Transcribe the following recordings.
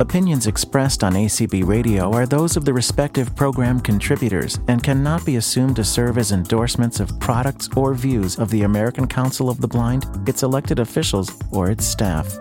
Opinions expressed on ACB Radio are those of the respective program contributors and cannot be assumed to serve as endorsements of products or views of the American Council of the Blind, its elected officials, or its staff.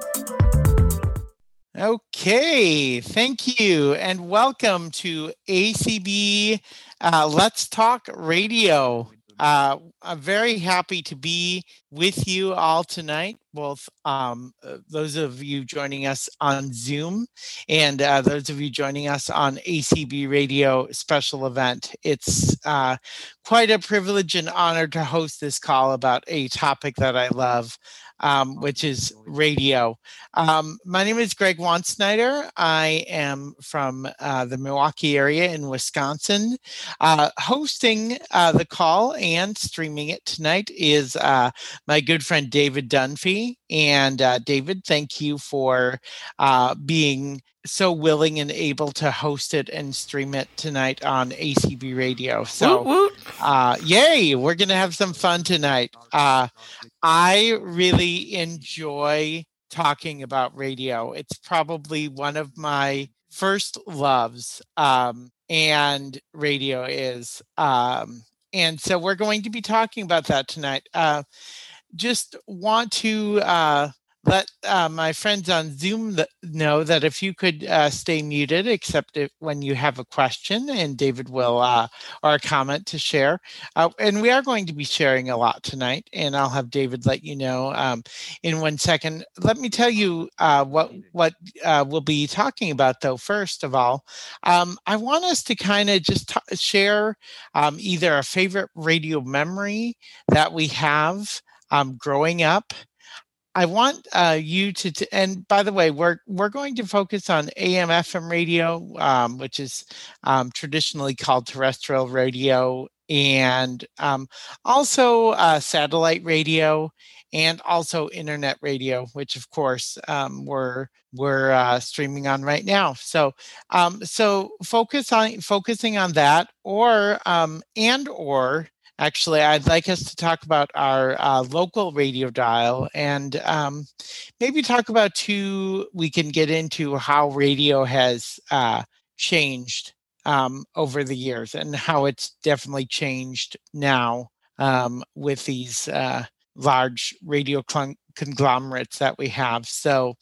Okay, thank you, and welcome to ACB uh, Let's Talk Radio. Uh, I'm very happy to be with you all tonight, both um, uh, those of you joining us on Zoom and uh, those of you joining us on ACB Radio special event. It's uh, quite a privilege and honor to host this call about a topic that I love um, which is radio. Um, my name is Greg Wansnyder. I am from uh, the Milwaukee area in Wisconsin. Uh, hosting uh, the call and streaming it tonight is uh, my good friend David Dunphy. And uh, David, thank you for uh, being so willing and able to host it and stream it tonight on ACB Radio. So. Uh, yay, we're going to have some fun tonight. Uh, I really enjoy talking about radio. It's probably one of my first loves, um, and radio is. Um, and so we're going to be talking about that tonight. Uh, just want to uh, let uh, my friends on Zoom th- know that if you could uh, stay muted, except if, when you have a question, and David will uh, or a comment to share. Uh, and we are going to be sharing a lot tonight, and I'll have David let you know um, in one second. Let me tell you uh, what what uh, we'll be talking about, though. First of all, um, I want us to kind of just t- share um, either a favorite radio memory that we have um, growing up I want uh, you to, t- and by the way, we're we're going to focus on AM FM radio, um, which is um, traditionally called terrestrial radio, and um, also uh, satellite radio, and also internet radio, which of course um, we're we're uh, streaming on right now. So um, so focus on focusing on that, or um, and or actually, I'd like us to talk about our uh, local radio dial and um, maybe talk about too. We can get into how radio has uh, changed um, over the years and how it's definitely changed now um, with these uh, large radio conglomerates that we have. So,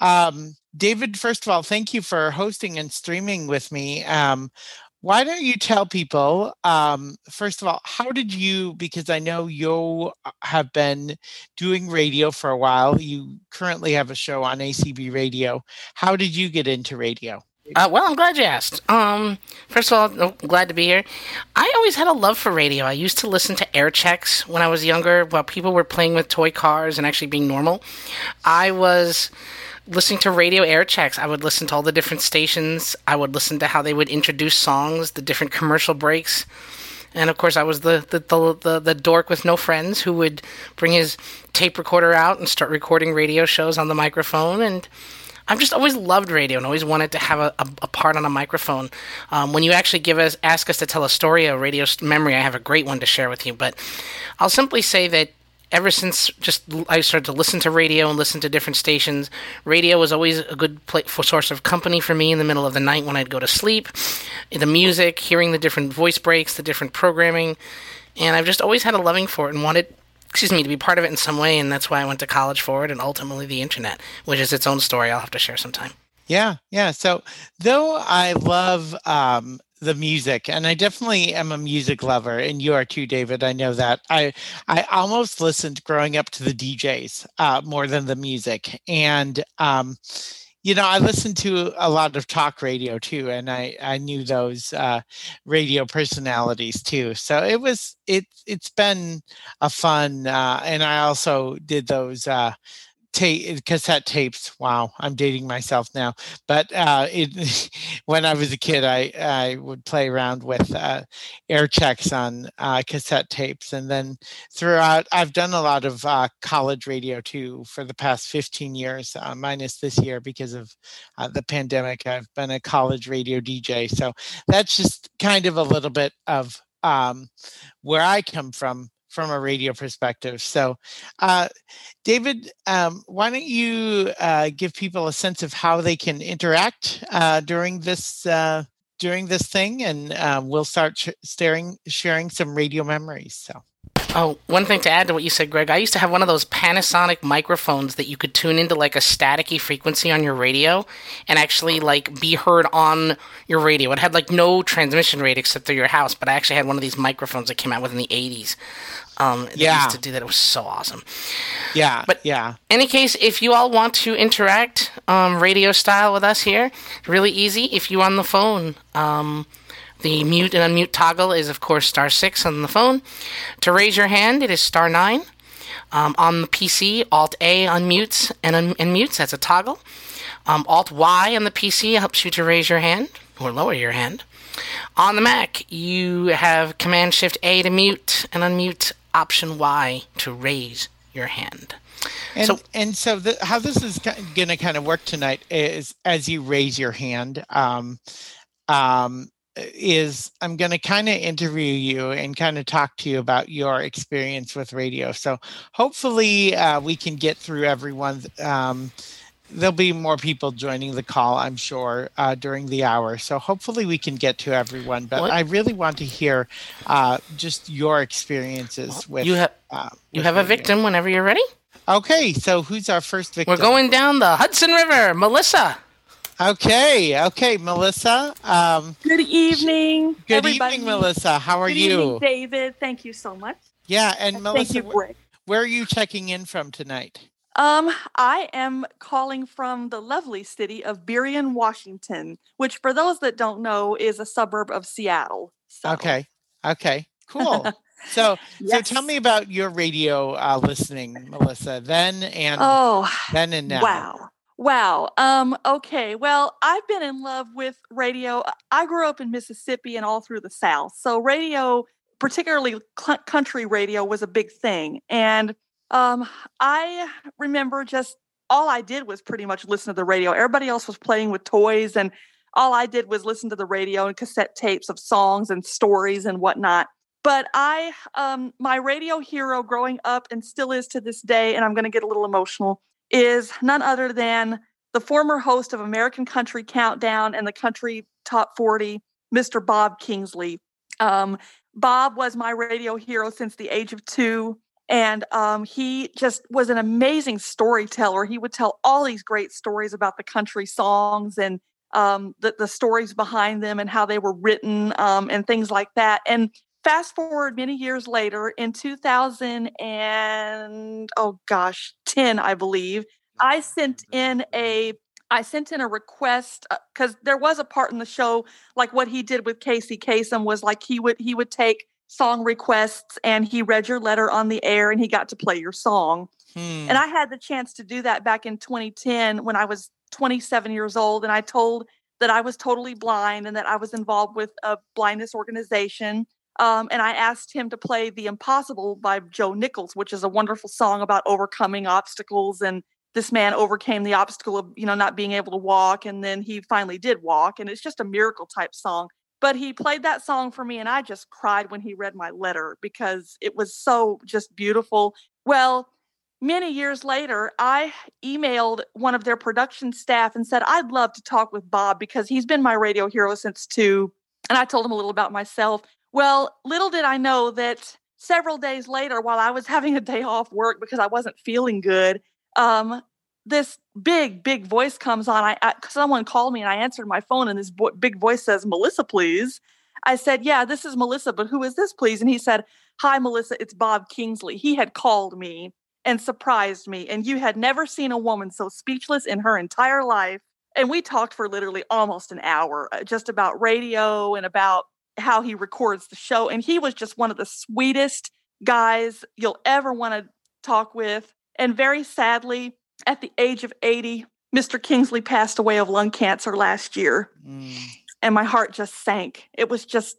um, David, first of all, thank you for hosting and streaming with me. Um, why don't you tell people um, first of all how did you because i know you uh, have been doing radio for a while you currently have a show on acb radio how did you get into radio uh, well, I'm glad you asked. Um, first of all, I'm glad to be here. I always had a love for radio. I used to listen to air checks when I was younger, while people were playing with toy cars and actually being normal. I was listening to radio air checks. I would listen to all the different stations. I would listen to how they would introduce songs, the different commercial breaks. And of course, I was the, the, the, the, the dork with no friends who would bring his tape recorder out and start recording radio shows on the microphone. And I've just always loved radio and always wanted to have a, a, a part on a microphone. Um, when you actually give us, ask us to tell a story, a radio memory, I have a great one to share with you. But I'll simply say that ever since just I started to listen to radio and listen to different stations, radio was always a good for source of company for me in the middle of the night when I'd go to sleep. The music, hearing the different voice breaks, the different programming, and I've just always had a loving for it and wanted, excuse me, to be part of it in some way. And that's why I went to college for it, and ultimately the internet, which is its own story. I'll have to share sometime. Yeah, yeah. So though I love um, the music and i definitely am a music lover and you are too david i know that. I i almost listened growing up to the djs uh, more than the music and um, you know i listened to a lot of talk radio too and i i knew those uh, radio personalities too. So it was it it's been a fun uh, and i also did those uh, tape cassette tapes wow i'm dating myself now but uh, it, when i was a kid i i would play around with uh, air checks on uh, cassette tapes and then throughout i've done a lot of uh, college radio too for the past 15 years uh, minus this year because of uh, the pandemic i've been a college radio dj so that's just kind of a little bit of um, where i come from from a radio perspective. So, uh, David, um, why don't you uh, give people a sense of how they can interact uh, during this uh, during this thing, and uh, we'll start sh- staring, sharing some radio memories. So. Oh, one thing to add to what you said, Greg. I used to have one of those Panasonic microphones that you could tune into like a staticky frequency on your radio and actually like be heard on your radio. It had like no transmission rate except through your house, but I actually had one of these microphones that came out within the 80s. Um, yeah. used to do that. It was so awesome. Yeah. But yeah. Any case, if you all want to interact um, radio style with us here, really easy. If you're on the phone, um, the mute and unmute toggle is, of course, star six on the phone. To raise your hand, it is star nine. Um, on the PC, Alt A unmutes and, un- and mutes. That's a toggle. Um, Alt Y on the PC helps you to raise your hand or lower your hand. On the Mac, you have Command Shift A to mute and unmute, Option Y to raise your hand. And so, and so the, how this is going to kind of work tonight is as you raise your hand. Um, um, is I'm going to kind of interview you and kind of talk to you about your experience with radio. So hopefully uh, we can get through everyone. Um, there'll be more people joining the call, I'm sure, uh, during the hour. So hopefully we can get to everyone. But what? I really want to hear uh, just your experiences with. You have uh, you have radio. a victim whenever you're ready. Okay, so who's our first victim? We're going down the Hudson River, Melissa. Okay, okay, Melissa. Um, good evening. Good everybody. evening, Melissa. How are good you? Evening, David. Thank you so much. Yeah, and, and Melissa, thank you, Greg. where are you checking in from tonight? Um, I am calling from the lovely city of Burien, Washington, which, for those that don't know, is a suburb of Seattle. So. Okay. Okay. Cool. So, yes. so tell me about your radio uh, listening, Melissa. Then and oh, then and now. Wow. Wow. Um, okay. Well, I've been in love with radio. I grew up in Mississippi and all through the South. So radio, particularly cl- country radio, was a big thing. And um, I remember just all I did was pretty much listen to the radio. Everybody else was playing with toys, and all I did was listen to the radio and cassette tapes of songs and stories and whatnot. But I, um, my radio hero growing up and still is to this day, and I'm going to get a little emotional, is none other than the former host of American Country Countdown and the Country Top 40, Mr. Bob Kingsley. Um, Bob was my radio hero since the age of two. And um, he just was an amazing storyteller. He would tell all these great stories about the country songs and um, the, the stories behind them and how they were written um, and things like that. And fast forward many years later in 2000 and oh gosh 10 i believe i sent in a i sent in a request because uh, there was a part in the show like what he did with casey kasem was like he would he would take song requests and he read your letter on the air and he got to play your song hmm. and i had the chance to do that back in 2010 when i was 27 years old and i told that i was totally blind and that i was involved with a blindness organization um, and I asked him to play The Impossible by Joe Nichols, which is a wonderful song about overcoming obstacles. And this man overcame the obstacle of, you know, not being able to walk. And then he finally did walk. And it's just a miracle type song. But he played that song for me. And I just cried when he read my letter because it was so just beautiful. Well, many years later, I emailed one of their production staff and said, I'd love to talk with Bob because he's been my radio hero since two. And I told him a little about myself. Well, little did I know that several days later, while I was having a day off work because I wasn't feeling good, um, this big, big voice comes on. I, I, someone called me and I answered my phone, and this bo- big voice says, "Melissa, please." I said, "Yeah, this is Melissa, but who is this, please?" And he said, "Hi, Melissa. It's Bob Kingsley. He had called me and surprised me, and you had never seen a woman so speechless in her entire life." And we talked for literally almost an hour, uh, just about radio and about how he records the show. And he was just one of the sweetest guys you'll ever want to talk with. And very sadly, at the age of 80, Mr. Kingsley passed away of lung cancer last year. Mm. And my heart just sank. It was just,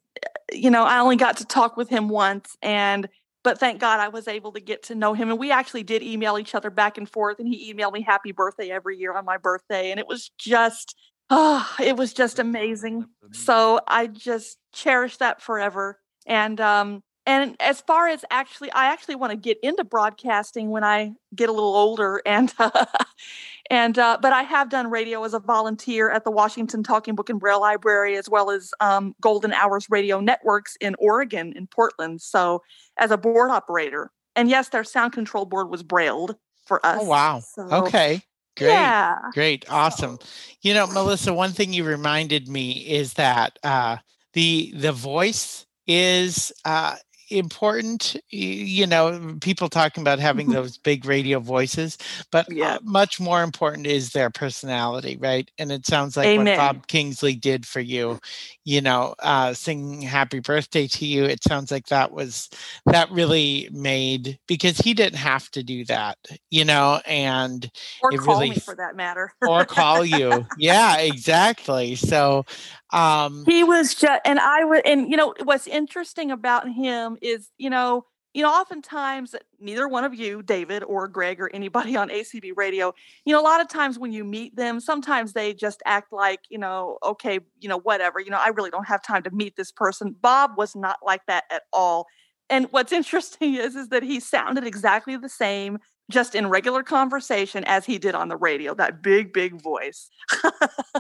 you know, I only got to talk with him once. And, but thank God I was able to get to know him. And we actually did email each other back and forth. And he emailed me happy birthday every year on my birthday. And it was just, oh, it was just amazing. So I just cherish that forever. And um, and as far as actually, I actually want to get into broadcasting when I get a little older, and uh, and uh, but I have done radio as a volunteer at the Washington Talking Book and Braille Library, as well as um, Golden Hours Radio Networks in Oregon, in Portland. So as a board operator, and yes, their sound control board was brailled for us. Oh wow! So, okay, great, Yeah. great, awesome. You know, Melissa, one thing you reminded me is that uh, the the voice is uh, important. You know, people talking about having Mhm. those big radio voices, but Yeah. uh, much more important is their personality, right? And it sounds like Amen. what Bob Kingsley did for you. You know, uh, singing "Happy Birthday" to you. It sounds like that was that really made because he didn't have to do that, you know, and Or call really me for that matter. or call you. Yeah, exactly. So, um, he was just and i would and you know what's interesting about him is you know you know oftentimes neither one of you david or greg or anybody on acb radio you know a lot of times when you meet them sometimes they just act like you know okay you know whatever you know i really don't have time to meet this person. Bob was not like that at all. And what's interesting is is that he sounded exactly the same just in regular conversation as he did on the radio that big big voice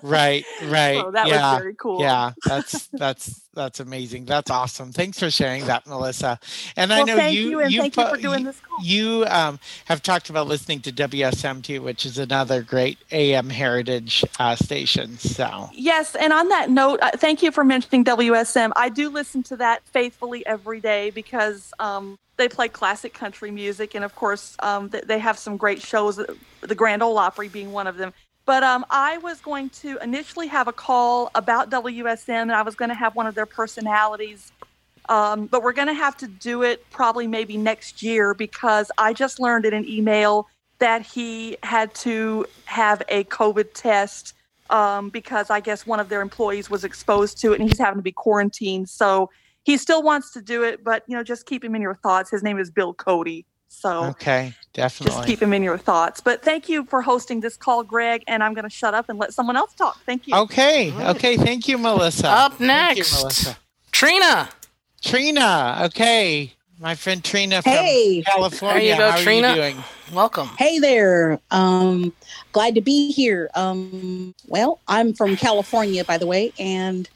right, right. so that yeah. was very cool Yeah, that's that's that's amazing. That's awesome. Thanks for sharing that, Melissa. And I know thank you you, and you, thank you for doing this call. you um, have talked about listening to WSMT, which is another great AM heritage uh, station. So Yes, and on that note, uh, thank you for mentioning WSM. I do listen to that faithfully every day because um, they play classic country music, and of course, um, they have some great shows. uh, The Grand Ole Opry being one of them. But um, I was going to initially have a call about WSM, and I was going to have one of their personalities. Um, but we're going to have to do it probably maybe next year because I just learned in an email that he had to have a COVID test um, because I guess one of their employees was exposed to it and he's having to be quarantined. So he still wants to do it, but you know, just keep him in your thoughts. His name is Bill Cody. So okay, definitely. just keep them in your thoughts. But thank you for hosting this call, Greg. And I'm going to shut up and let someone else talk. Thank you. Okay, All right. okay. Thank you, Melissa. Up Thank you, next. Melissa. Trina. Trina. Okay, my friend Trina from Hey, California. There you go, How Trina. are you doing? Welcome. hey there. Um, glad to be here. Um, well, I'm from California, by the way, and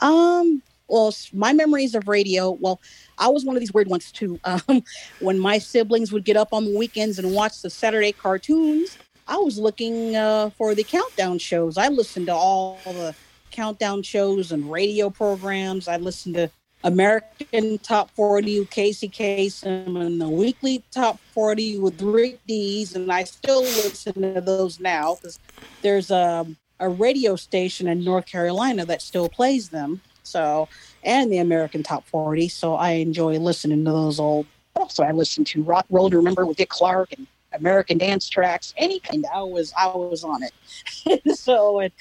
um, well, my memories of radio. Well, I was one of these weird ones too. Um, when my siblings would get up on the weekends and watch the Saturday cartoons, I was looking uh, for the countdown shows. I listened to all the countdown shows and radio programs. I listened to American Top 40 with Casey Kasem and the weekly Top 40 with Rick Dees, and I still listen to those now because there's a, a radio station in North Carolina that still plays them. So, and the American Top 40. So I enjoy listening to those old. Also, I listen to Rock Roll to Remember with Dick Clark and American Dance Tracks. Any kind, I was I was on it. so, and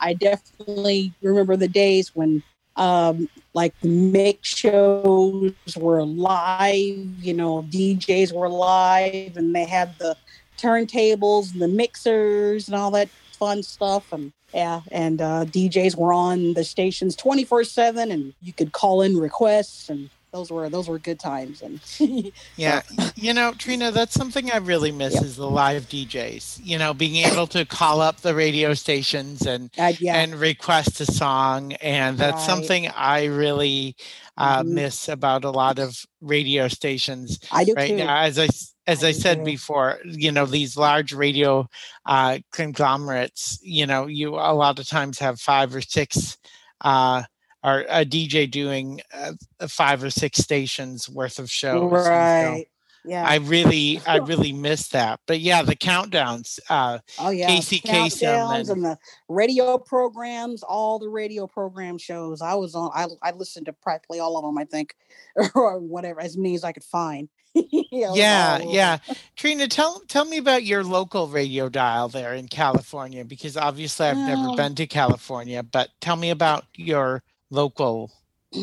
I definitely remember the days when um, like the mix shows were live, you know, DJs were live and they had the turntables and the mixers and all that fun stuff. And yeah, and uh, DJs were on the stations 24 seven and you could call in requests and those were those were good times and Yeah, you know, Trina, that's something I really miss Yep. is the live DJs. You know, being able to call up the radio stations and uh, yeah and request a song, and that's Right. something I really uh, Mhm. miss about a lot of radio stations I do right too. now. As I as I I said too. before, you know, these large radio uh, conglomerates. You know, you a lot of times have five or six. Uh, or a DJ doing uh, five or six stations worth of shows. right. Yeah. I really, I really miss that. But yeah, the countdowns. Uh, Oh yeah, Casey Kasem countdowns and- and the radio programs, all the radio program shows. I was on. I I listened to practically all of them. I think, or whatever, as many as I could find. Know, yeah, yeah. Trina, tell tell me about your local radio dial there in California, because obviously I've never been to California. But tell me about your local.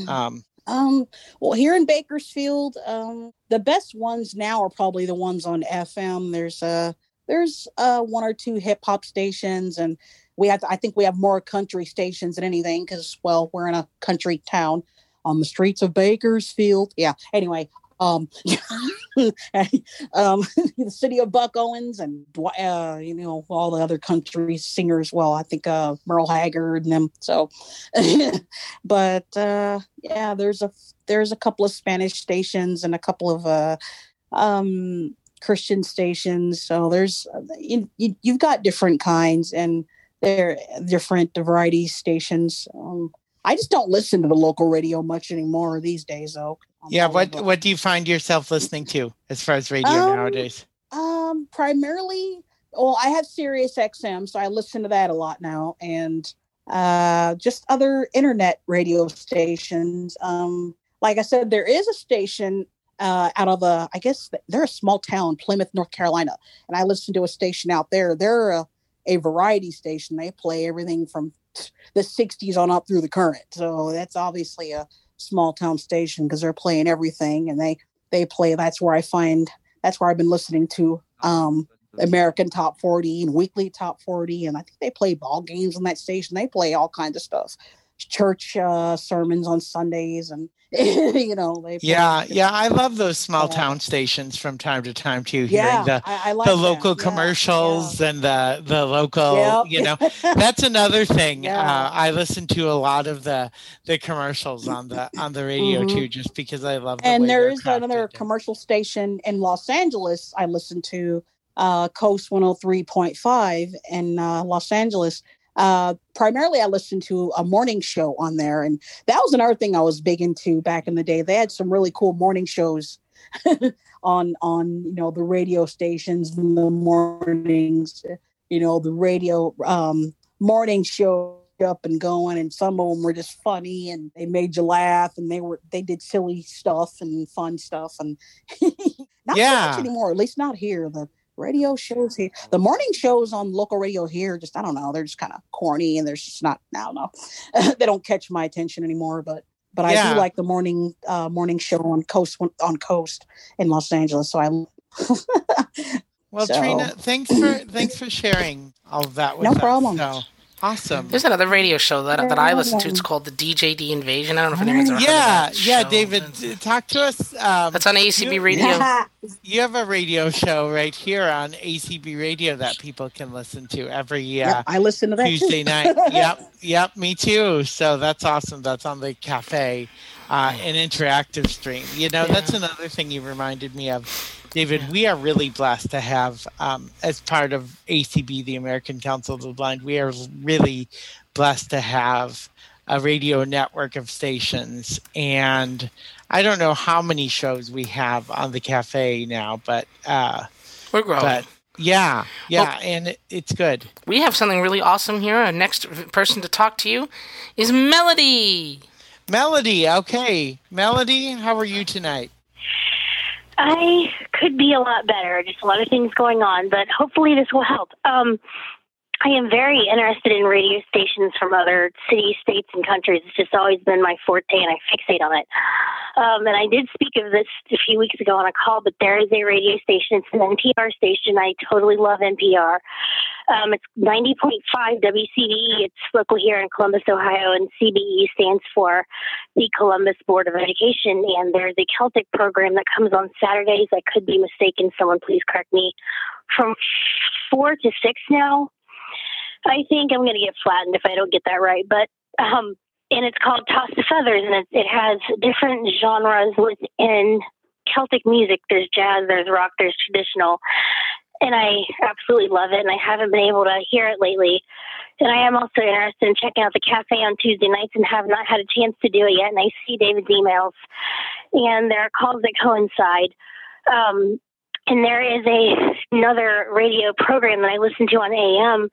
Um, Um, well, here in Bakersfield, um, the best ones now are probably the ones on FM. There's uh there's uh one or two hip hop stations, and we have I think we have more country stations than anything because well we're in a country town on the streets of Bakersfield. Yeah. Anyway, um, um, the city of Buck Owens and uh, you know all the other country singers. Well, I think uh, Merle Haggard and them. So, but uh, yeah, there's a there's a couple of Spanish stations and a couple of uh, um, Christian stations. So there's you, you, you've got different kinds and they're different variety stations. Um, I just don't listen to the local radio much anymore these days, though. I'm yeah, what about. what do you find yourself listening to as far as radio um, nowadays? Um, primarily, well, I have Sirius XM, so I listen to that a lot now, and uh, just other internet radio stations. Um, like I said, there is a station uh, out of a, I guess they're a small town, Plymouth, North Carolina, and I listen to a station out there. They're a, a variety station. They play everything from the 60s on up through the current. So that's obviously a small town station because they're playing everything and they they play that's where I find that's where I've been listening to um American Top 40 and Weekly Top 40 and I think they play ball games on that station. They play all kinds of stuff. Church uh sermons on Sundays and you know they yeah yeah i love those small town stations from time to time too yeah, the, I, I like the local yeah, commercials yeah. and the the local yep. you know that's another thing yeah. uh, i listen to a lot of the the commercials on the on the radio mm-hmm. too just because i love the and there is another commercial station in los angeles i listen to uh, KOST 103.5 in uh, los angeles uh, primarily, I listened to a morning show on there, and that was another thing I was big into back in the day. They had some really cool morning shows on on you know the radio stations in the mornings. You know the radio um, morning show up and going and some of them were just funny and they made you laugh and they were they did silly stuff and fun stuff and not yeah. so much anymore at least not here the radio shows here. The morning shows on local radio here, just I don't know, they're just kind of corny and there's just not. I don't know, they don't catch my attention anymore. But but yeah. I do like the morning uh, morning show on KOST on KOST in Los Angeles. So I. well, so. Trina, thanks for thanks for sharing all of that. no us. problem. So. Awesome. There's another radio show that, that I listen to. It's called the DJD Invasion. I don't know if anyone's ever yeah, heard of that. Yeah, show. David, talk to us. Um, That's on ACB you, Radio. You have a radio show right here on ACB Radio that people can listen to every uh, yep, I listen to that Tuesday too. night. yep, yep, me too. So that's awesome. That's on the cafe, uh, an interactive stream. You know, yeah. that's another thing you reminded me of David, we are really blessed to have, um, as part of ACB, the American Council of the Blind, we are really blessed to have a radio network of stations. And I don't know how many shows we have on the cafe now, but uh, we're growing. But yeah, yeah, well, and it, it's good. We have something really awesome here. Our next person to talk to you is Melody. Melody, okay. Melody, how are you tonight? I could be a lot better. Just a lot of things going on, but hopefully this will help. Um, I am very interested in radio stations from other cities, states, and countries. It's just always been my forte, and I fixate on it. Um, and I did speak of this a few weeks ago on a call, but there is a radio station. It's an NPR station. I totally love NPR. Um, it's 90.5 WCBE. It's local here in Columbus, Ohio, and CBE stands for the Columbus Board of Education. And there's a Celtic program that comes on Saturdays. I could be mistaken. Someone please correct me. From four to six now. I think I'm going to get flattened if I don't get that right. But um, and it's called Toss the Feathers, and it, it has different genres within Celtic music. There's jazz, there's rock, there's traditional, and I absolutely love it. And I haven't been able to hear it lately. And I am also interested in checking out the cafe on Tuesday nights and have not had a chance to do it yet. And I see David's emails, and there are calls that coincide. Um, and there is a another radio program that I listen to on AM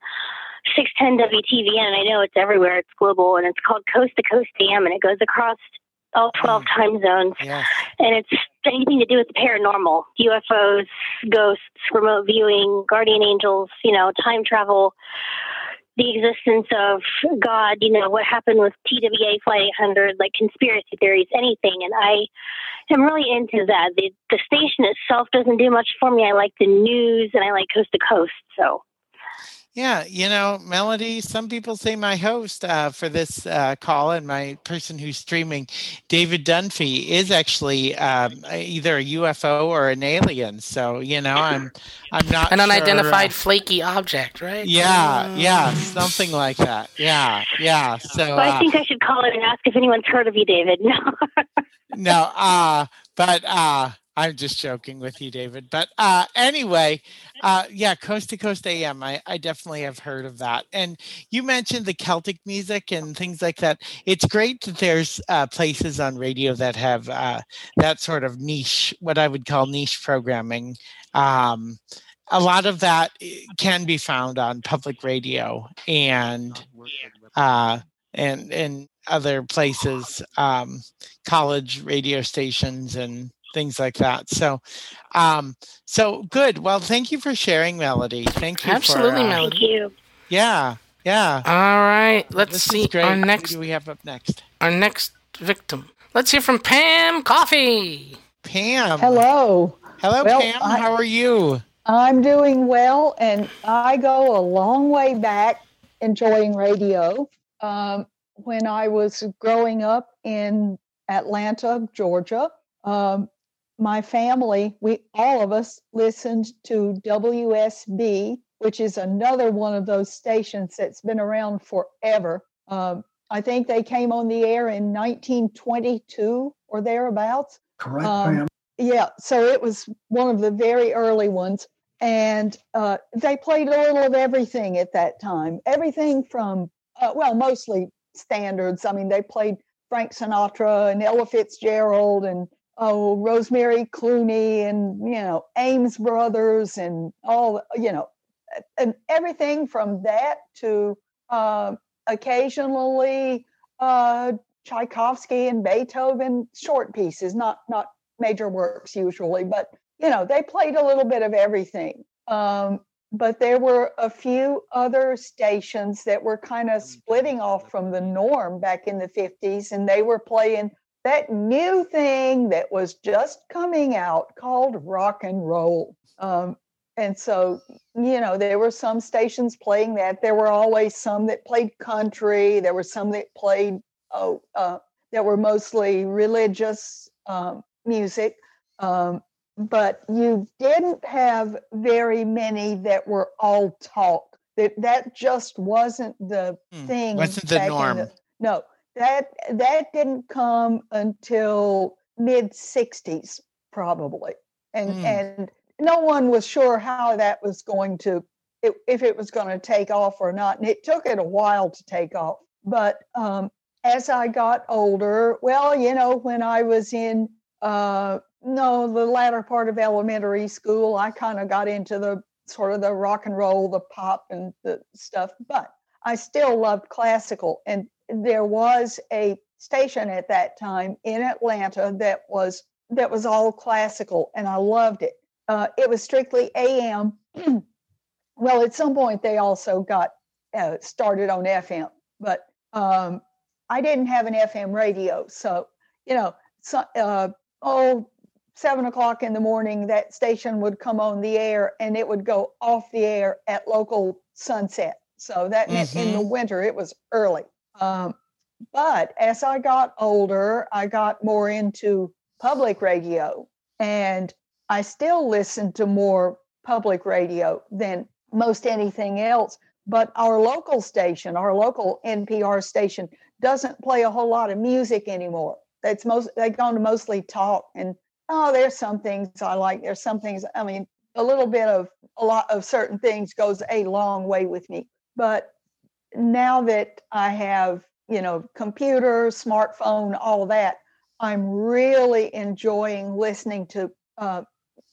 610 WTVN. I know it's everywhere. It's global, and it's called Coast to Coast AM, and it goes across all 12 mm. time zones. Yes. And it's anything to do with the paranormal, UFOs, ghosts, remote viewing, guardian angels, you know, time travel, the existence of God, you know, what happened with TWA Flight 800, like conspiracy theories, anything. And I am really into that. The, the station itself doesn't do much for me. I like the news and I like coast to coast. So Yeah, you know, Melody, some people say my host uh, for this uh, call and my person who's streaming, David Dunphy, is actually um, either a UFO or an alien. So, you know, I'm I'm not an sure, unidentified uh, flaky object, right? yeah, yeah, something like that. Yeah, yeah. So But I uh, think I should call it and ask if anyone's heard of you, David. No. no, uh, but uh, I'm just joking with you, David. But uh, anyway, uh, yeah, Coast to Coast AM, I, I definitely have heard of that. And you mentioned the Celtic music and things like that. It's great that there's uh, places on radio that have uh, that sort of niche, what I would call niche programming. Um, a lot of that eh, can be found on public radio and uh, and and other places, um, college radio stations and things like that. So, um, so good. Well, thank you for sharing, Melody. Thank you. Absolutely, for, uh, Melody. Thank you. Yeah, yeah. All right, let's This see great. our Who next do we have up next? our next victim. Let's hear from Pam Coffee. Pam. Hello. Hello, Well, Pam. I- How are you? I'm doing well, and I go a long way back enjoying radio. Um, when I was growing up in Atlanta, Georgia, um, my family, we all of us listened to WSB, which is another one of those stations that's been around forever. Um, I think they came on the air in 1922 or thereabouts. Correct, Um. Yeah, so it was one of the very early ones. And uh, they played a little of everything at that time. Everything from, uh, well, mostly standards. I mean, they played Frank Sinatra and Ella Fitzgerald and, oh, Rosemary Clooney and, you know, Ames Brothers and all, you know, and everything from that to uh, occasionally uh, Tchaikovsky and Beethoven short pieces, not not major works usually, but you know they played a little bit of everything. Um, but there were a few other stations that were kind of splitting off from the norm back in the 50s, and they were playing that new thing that was just coming out called rock and roll. Um, and so, you know, there were some stations playing that. There were always some that played country. There were some that played, oh, uh, that were mostly religious um, music. Um, but you didn't have very many that were all talk. That that just wasn't the Hmm, thing. wasn't the norm. no, that that didn't come until mid '60s, probably, and Hmm. and no one was sure how that was going to if, if it was going to take off or not, and it took it a while to take off. But um, as I got older, well, you know, when I was in uh, no the latter part of elementary school, I kind of got into the sort of the rock and roll, the pop, and the stuff, but I still loved classical. And there was a station at that time in Atlanta that was that was all classical, and I loved it. Uh, it was strictly AM. well, at some point they also got uh, started on FM, but um, I didn't have an FM radio, so you know, so, uh, oh, seven o'clock in the morning, that station would come on the air, and it would go off the air at local sunset. So that meant in the winter it was early. Um, but as I got older, I got more into public radio, and I still listen to more public radio than most anything else. But our local station, our local NPR station, doesn't play a whole lot of music anymore. It's most they've gone to mostly talk and oh, there's some things I like. There's some things. I mean, a little bit of a lot of certain things goes a long way with me. But now that I have, you know, computer, smartphone, all that, I'm really enjoying listening to uh,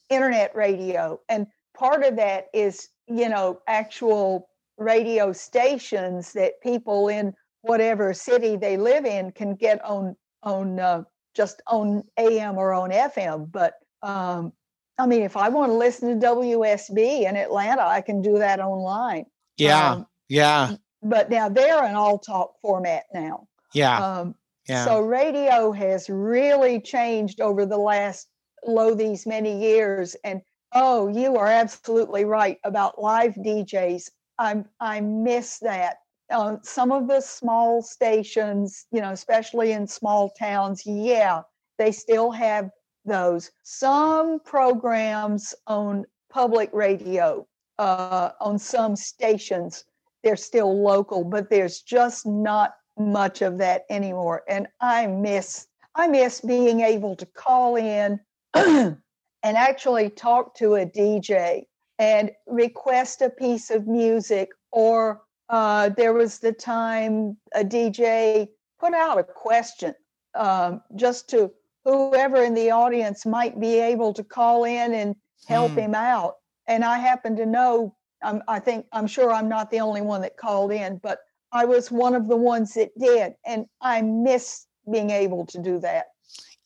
internet radio. And part of that is, you know, actual radio stations that people in whatever city they live in can get on on uh, just on AM or on FM. But um, I mean, if I want to listen to WSB in Atlanta, I can do that online. Yeah, Um, yeah, but now they're an all talk format now. yeah, Um, yeah. So radio has really changed over the last lo these many years. And oh, you are absolutely right about live DJs. I I miss that. Uh, some of the small stations, you know, especially in small towns, yeah, they still have those. Some programs on public radio, uh, on some stations, they're still local, but there's just not much of that anymore. And I miss I miss being able to call in and actually talk to a DJ and request a piece of music or uh, there was the time a DJ put out a question um, just to whoever in the audience might be able to call in and help mm. him out. And I happen to know, I'm, I think, I'm sure I'm not the only one that called in, but I was one of the ones that did. And I miss being able to do that.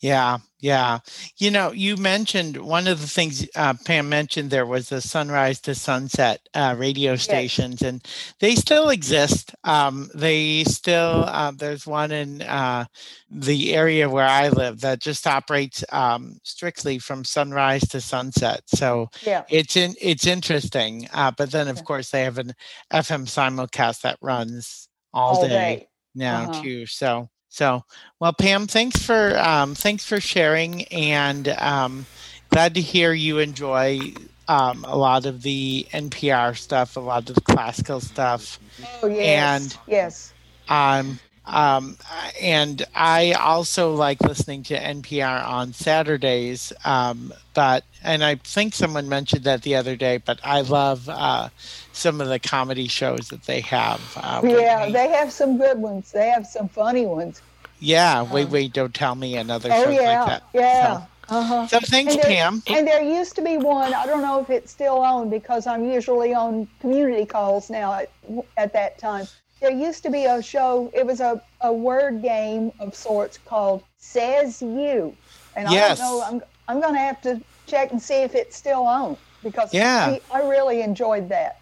Yeah, yeah. You know, you mentioned one of the things uh, Pam mentioned there was the sunrise to sunset uh, radio stations, yes. and they still exist. Um, they still, uh, there's one in uh, the area where I live that just operates um, strictly from sunrise to sunset. So yeah. it's in, it's interesting. Uh, but then, of yeah. course, they have an FM simulcast that runs all, all day, day, now uh-huh. too. So so, well, Pam, thanks for um, thanks for sharing, and um, glad to hear you enjoy um, a lot of the NPR stuff, a lot of the classical stuff. Oh yes, and yes. Um, um, and I also like listening to NPR on Saturdays. Um, but and I think someone mentioned that the other day. But I love uh, some of the comedy shows that they have. Uh, yeah, they have some good ones. They have some funny ones. Yeah, um, wait, wait, don't tell me another oh, show yeah, like that. Yeah. So, uh-huh. so thanks, and there, Pam. And there used to be one. I don't know if it's still on because I'm usually on community calls now. At, at that time, there used to be a show. It was a, a word game of sorts called "Says You," and yes. I don't know. I'm I'm going to have to check and see if it's still on because yeah, I, I really enjoyed that.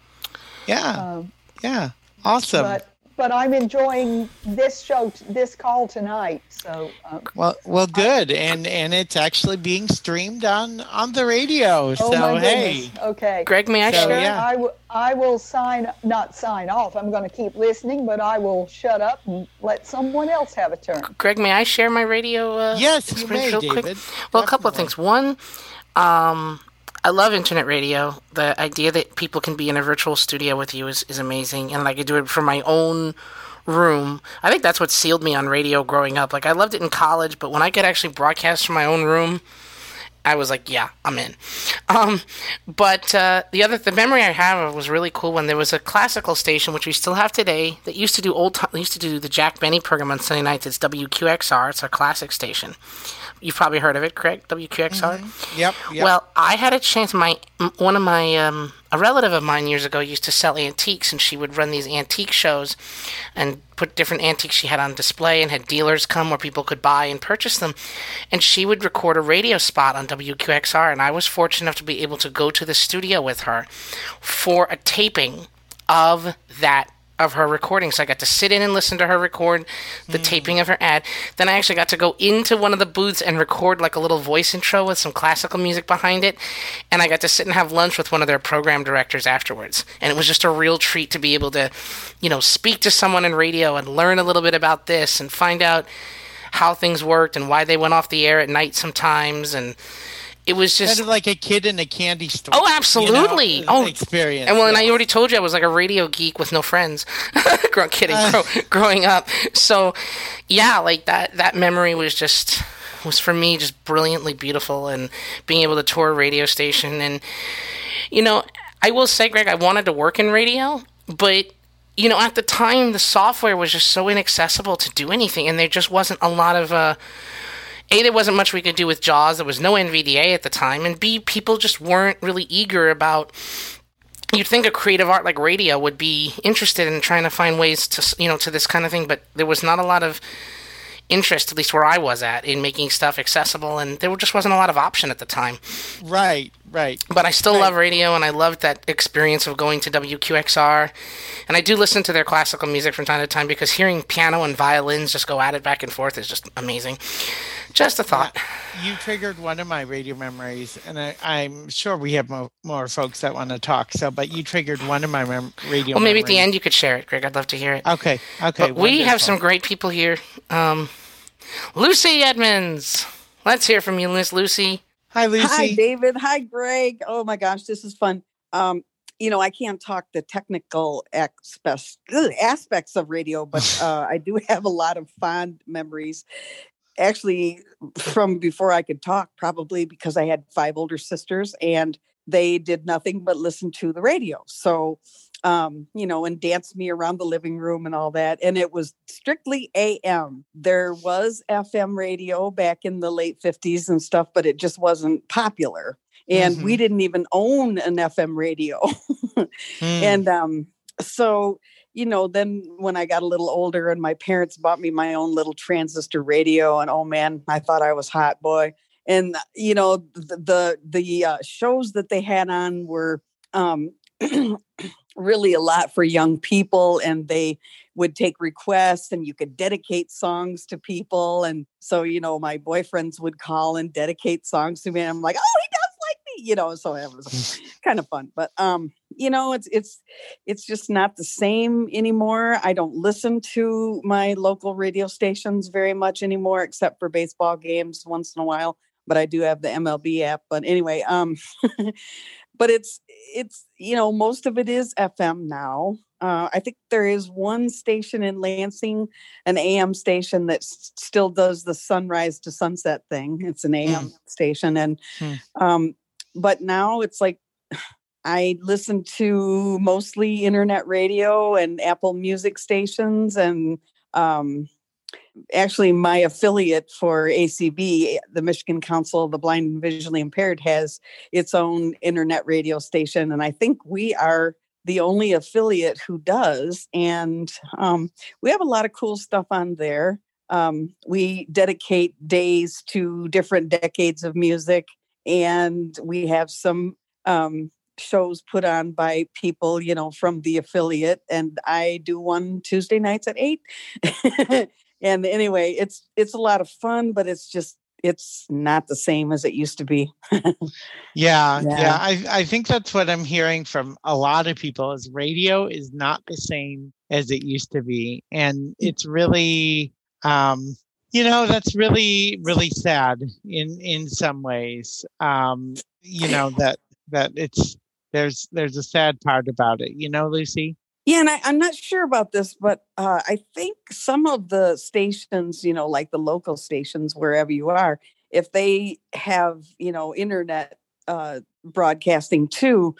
Yeah, um, yeah, awesome. But but I'm enjoying this show, this call tonight. So um, well, well, good, I, and and it's actually being streamed on on the radio. Oh so my hey, okay, Greg, may I so, share? Yeah. I, w- I will sign, not sign off. I'm going to keep listening, but I will shut up and let someone else have a turn. Greg, may I share my radio? Uh, yes, you may, David. Quick? Well, a couple of things. One. Um, I love internet radio. The idea that people can be in a virtual studio with you is, is amazing. And like I do it from my own room. I think that's what sealed me on radio growing up. Like I loved it in college, but when I could actually broadcast from my own room, I was like, yeah, I'm in. Um, but uh, the other the memory I have was really cool when there was a classical station which we still have today that used to do old time, used to do the Jack Benny program on Sunday nights. It's WQXR. It's a classic station. You've probably heard of it, correct? WQXR. Mm-hmm. Yep, yep, Well, I had a chance. My one of my um, a relative of mine years ago used to sell antiques, and she would run these antique shows, and put different antiques she had on display, and had dealers come where people could buy and purchase them. And she would record a radio spot on WQXR, and I was fortunate enough to be able to go to the studio with her for a taping of that of her recording. So I got to sit in and listen to her record the mm. taping of her ad. Then I actually got to go into one of the booths and record like a little voice intro with some classical music behind it. And I got to sit and have lunch with one of their program directors afterwards. And it was just a real treat to be able to, you know, speak to someone in radio and learn a little bit about this and find out how things worked and why they went off the air at night sometimes and it was just kind of like a kid in a candy store. Oh, absolutely. You know, oh, experience. And well, and I already told you I was like a radio geek with no friends. kidding, uh. growing up. So, yeah, like that. That memory was just was for me just brilliantly beautiful, and being able to tour a radio station. And you know, I will say, Greg, I wanted to work in radio, but you know, at the time, the software was just so inaccessible to do anything, and there just wasn't a lot of. Uh, a, there wasn't much we could do with JAWS. There was no NVDA at the time. And B, people just weren't really eager about. You'd think a creative art like radio would be interested in trying to find ways to, you know, to this kind of thing, but there was not a lot of interest, at least where I was at, in making stuff accessible, and there just wasn't a lot of option at the time. Right, right. But I still right. love radio, and I loved that experience of going to WQXR. And I do listen to their classical music from time to time because hearing piano and violins just go at it back and forth is just amazing. Just a thought. You triggered one of my radio memories, and I, I'm sure we have more, more folks that want to talk. So, but you triggered one of my mem- radio. Well, maybe at the end you could share it, Greg. I'd love to hear it. Okay. Okay. But we have some great people here. Um, Lucy Edmonds. Let's hear from you, Miss Lucy. Hi, Lucy. Hi, David. Hi, Greg. Oh my gosh, this is fun. Um, you know, I can't talk the technical aspects aspects of radio, but uh, I do have a lot of fond memories. Actually, from before I could talk, probably because I had five older sisters and they did nothing but listen to the radio. So, um, you know, and dance me around the living room and all that. And it was strictly AM. There was FM radio back in the late 50s and stuff, but it just wasn't popular. And we didn't even own an FM radio. Hmm. And um, so, you know, then when I got a little older and my parents bought me my own little transistor radio, and oh man, I thought I was hot boy. And you know, the the, the uh, shows that they had on were um, really a lot for young people, and they would take requests, and you could dedicate songs to people. And so, you know, my boyfriends would call and dedicate songs to me, and I'm like, oh, he you know. So it was kind of fun, but um, you know, it's it's it's just not the same anymore. I don't listen to my local radio stations very much anymore, except for baseball games once in a while. But I do have the MLB app. But anyway, um, but it's it's you know most of it is FM now. Uh, I think there is one station in Lansing, an AM station that s- still does the sunrise to sunset thing. It's an AM station, and Hmm. um, but now it's like I listen to mostly internet radio and Apple Music stations, and um, actually, my affiliate for ACB, the Michigan Council of the Blind and Visually Impaired, has its own internet radio station, and I think we are the only affiliate who does. And um, we have a lot of cool stuff on there. Um, we dedicate days to different decades of music, and we have some um, shows put on by people, you know, from the affiliate. And I do one Tuesday nights at eight. and anyway, it's it's a lot of fun, but it's just it's not the same as it used to be. Yeah, yeah. Yeah. I I think that's what I'm hearing from a lot of people is radio is not the same as it used to be. And it's really um you know, that's really, really sad in in some ways. Um, you know, that that it's there's there's a sad part about it, you know, Lucy? Yeah, and I, I'm not sure about this, but uh, I think some of the stations, you know, like the local stations, wherever you are, if they have, you know, internet uh, broadcasting too,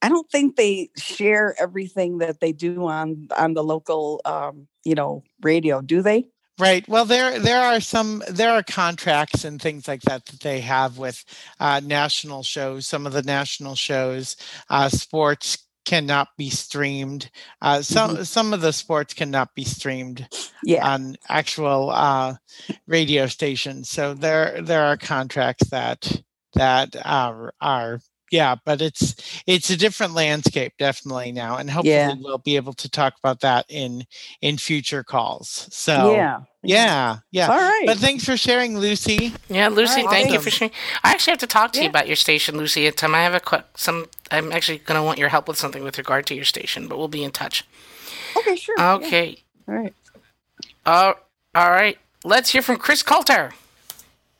I don't think they share everything that they do on on the local, um, you know, radio. Do they? Right. Well, there there are some there are contracts and things like that that they have with uh, national shows. Some of the national shows, uh, sports cannot be streamed. Uh, some some of the sports cannot be streamed Yeah. on actual uh, radio stations. So there there are contracts that that are are yeah, but it's it's a different landscape definitely now, and hopefully Yeah. we'll be able to talk about that in in future calls. So yeah. yeah, yeah. All right. But thanks for sharing, Lucy. Yeah, Lucy, right, thank you for sharing. I actually have to talk to you about your station, Lucy. At time, I have a quick some. I'm actually going to want your help with something with regard to your station, but we'll be in touch. okay. Sure. yeah, Okay. All right. Uh, all right. Let's hear from Chris Coulter.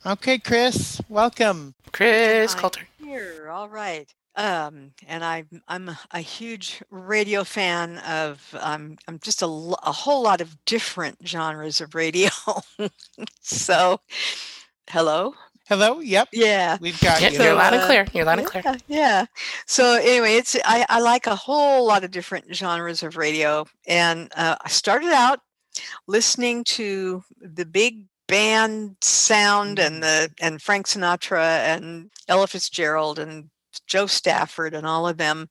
Okay, Chris, welcome. Chris Hi. Coulter. Here, all right. Um, and I, I'm a huge radio fan of. Um, I'm just a, a whole lot of different genres of radio. so, hello. Hello. Yep, Yeah. we've got Yeah, you. you're loud and clear. You're loud and clear. Yeah, yeah. So anyway, it's I, I like a whole lot of different genres of radio, and uh, I started out listening to the big band sound and the and Frank Sinatra and Ella Fitzgerald and Jo Stafford and all of them.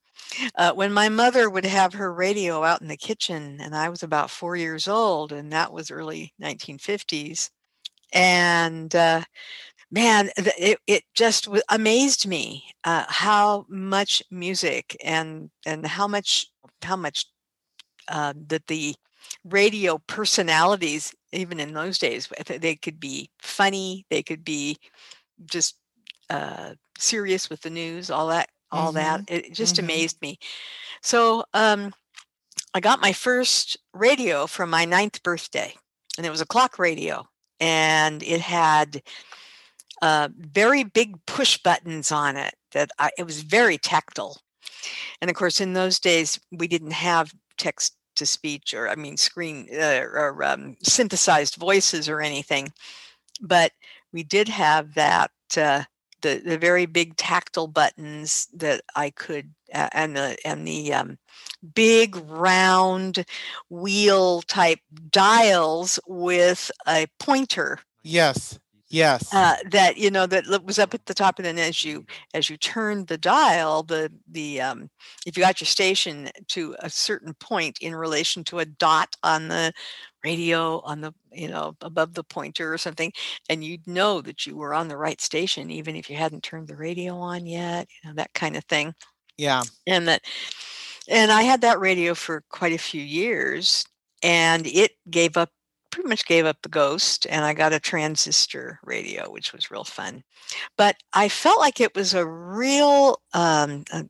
Uh, when my mother would have her radio out in the kitchen, and I was about four years old, and that was early 1950s, and uh, man it, it just amazed me uh, how much music and and how much how much uh, that the radio personalities, even in those days, they could be funny, they could be just uh, serious with the news, all that, all mm-hmm. that. It just mm-hmm. amazed me. So um, I got my first radio from my ninth birthday, and it was a clock radio, and it had uh, very big push buttons on it. That I, it was very tactile, and of course, in those days we didn't have text to speech or I mean screen uh, or um, synthesized voices or anything, but we did have that uh, the the very big tactile buttons that I could uh, and the and the um, big round wheel type dials with a pointer. Yes. Yes. Uh, that you know that was up at the top, and then as you as you turned the dial, the the um, if you got your station to a certain point in relation to a dot on the radio on the you know above the pointer or something, and you'd know that you were on the right station even if you hadn't turned the radio on yet, you know that kind of thing. Yeah. And that and I had that radio for quite a few years, and it gave up pretty much gave up the ghost and I got a transistor radio, which was real fun. But I felt like it was a real um, uh,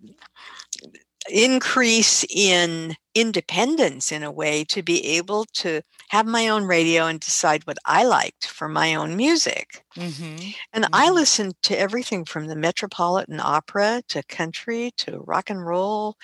increase in independence in a way to be able to have my own radio and decide what I liked for my own music. Mm-hmm. And mm-hmm. I listened to everything from the Metropolitan Opera to country to rock and roll.